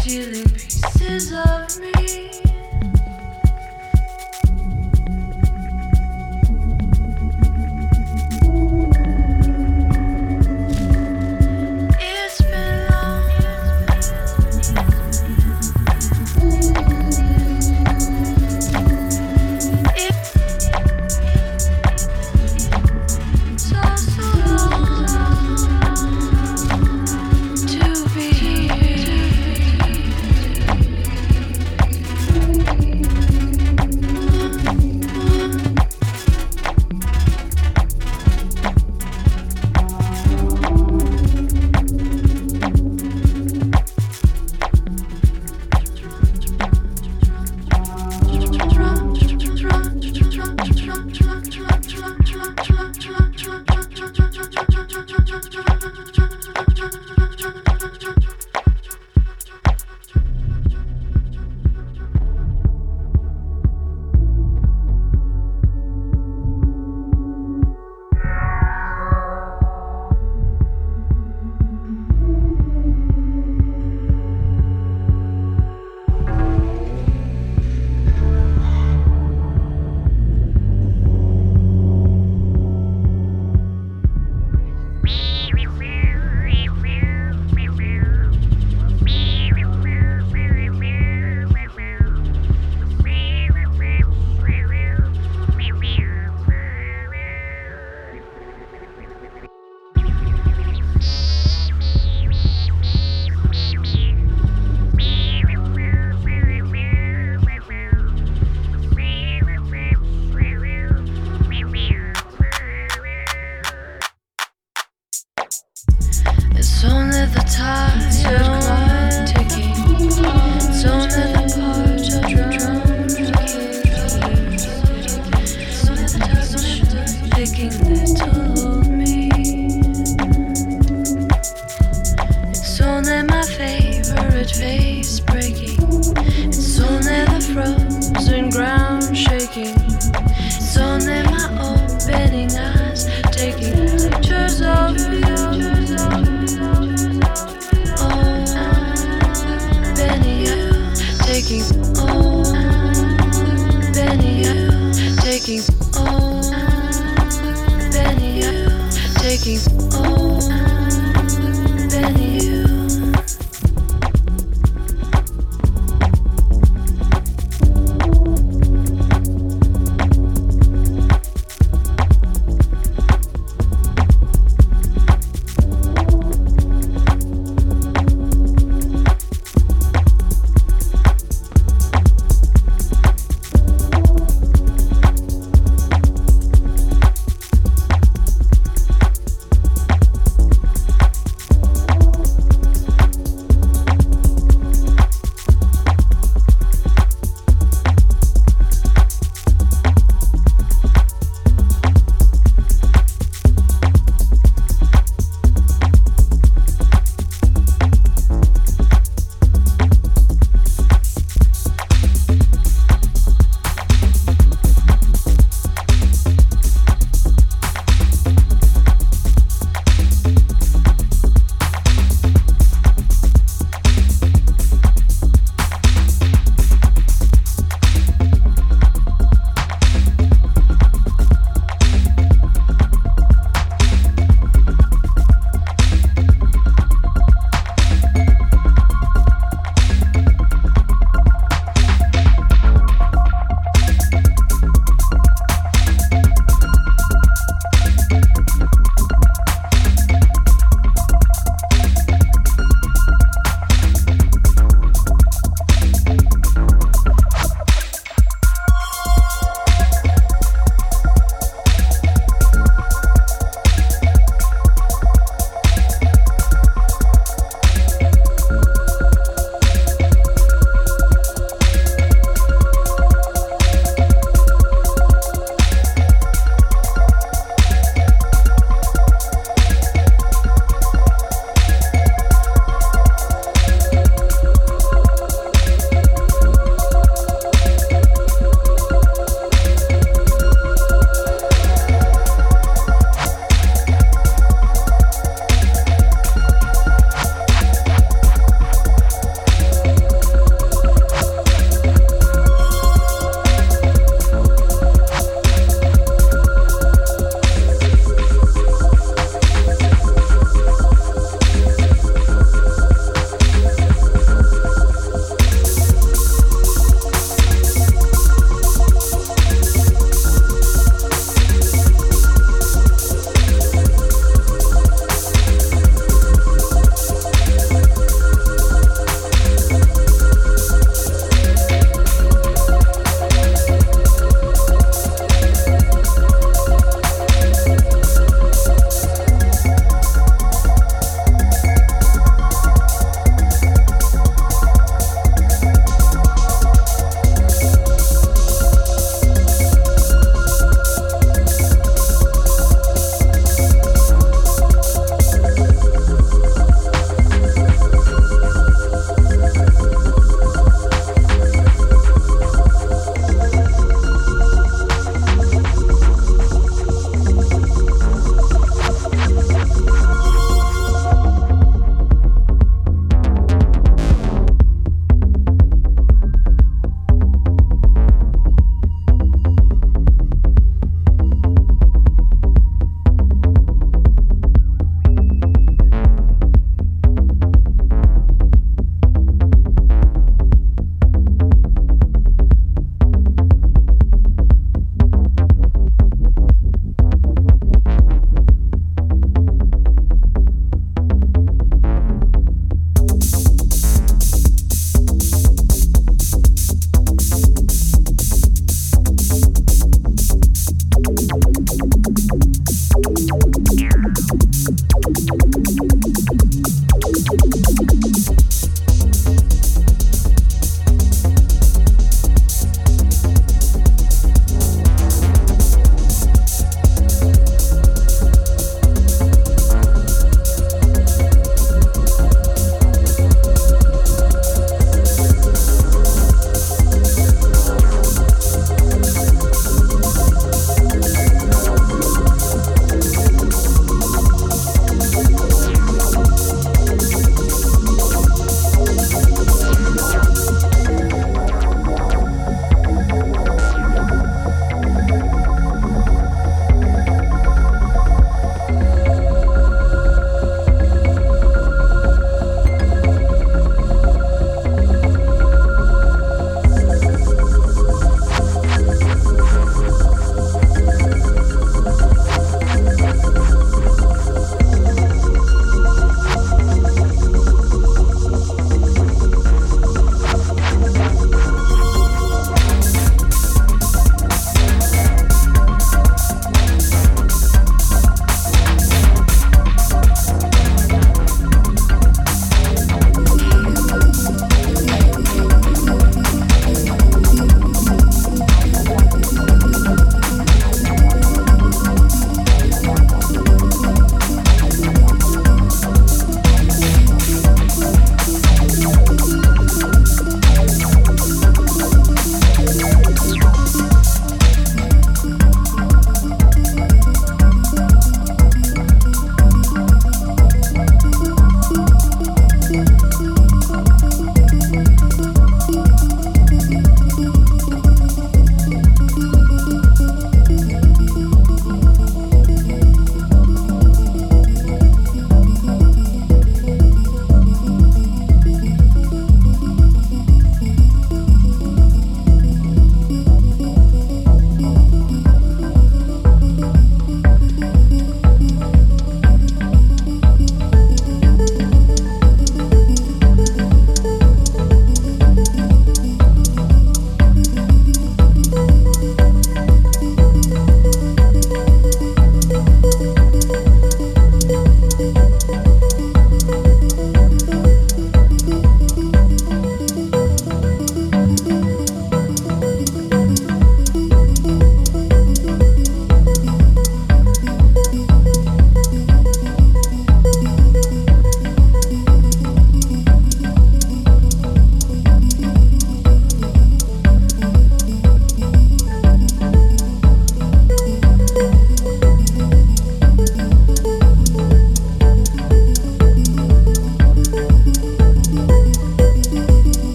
stealing pieces of me.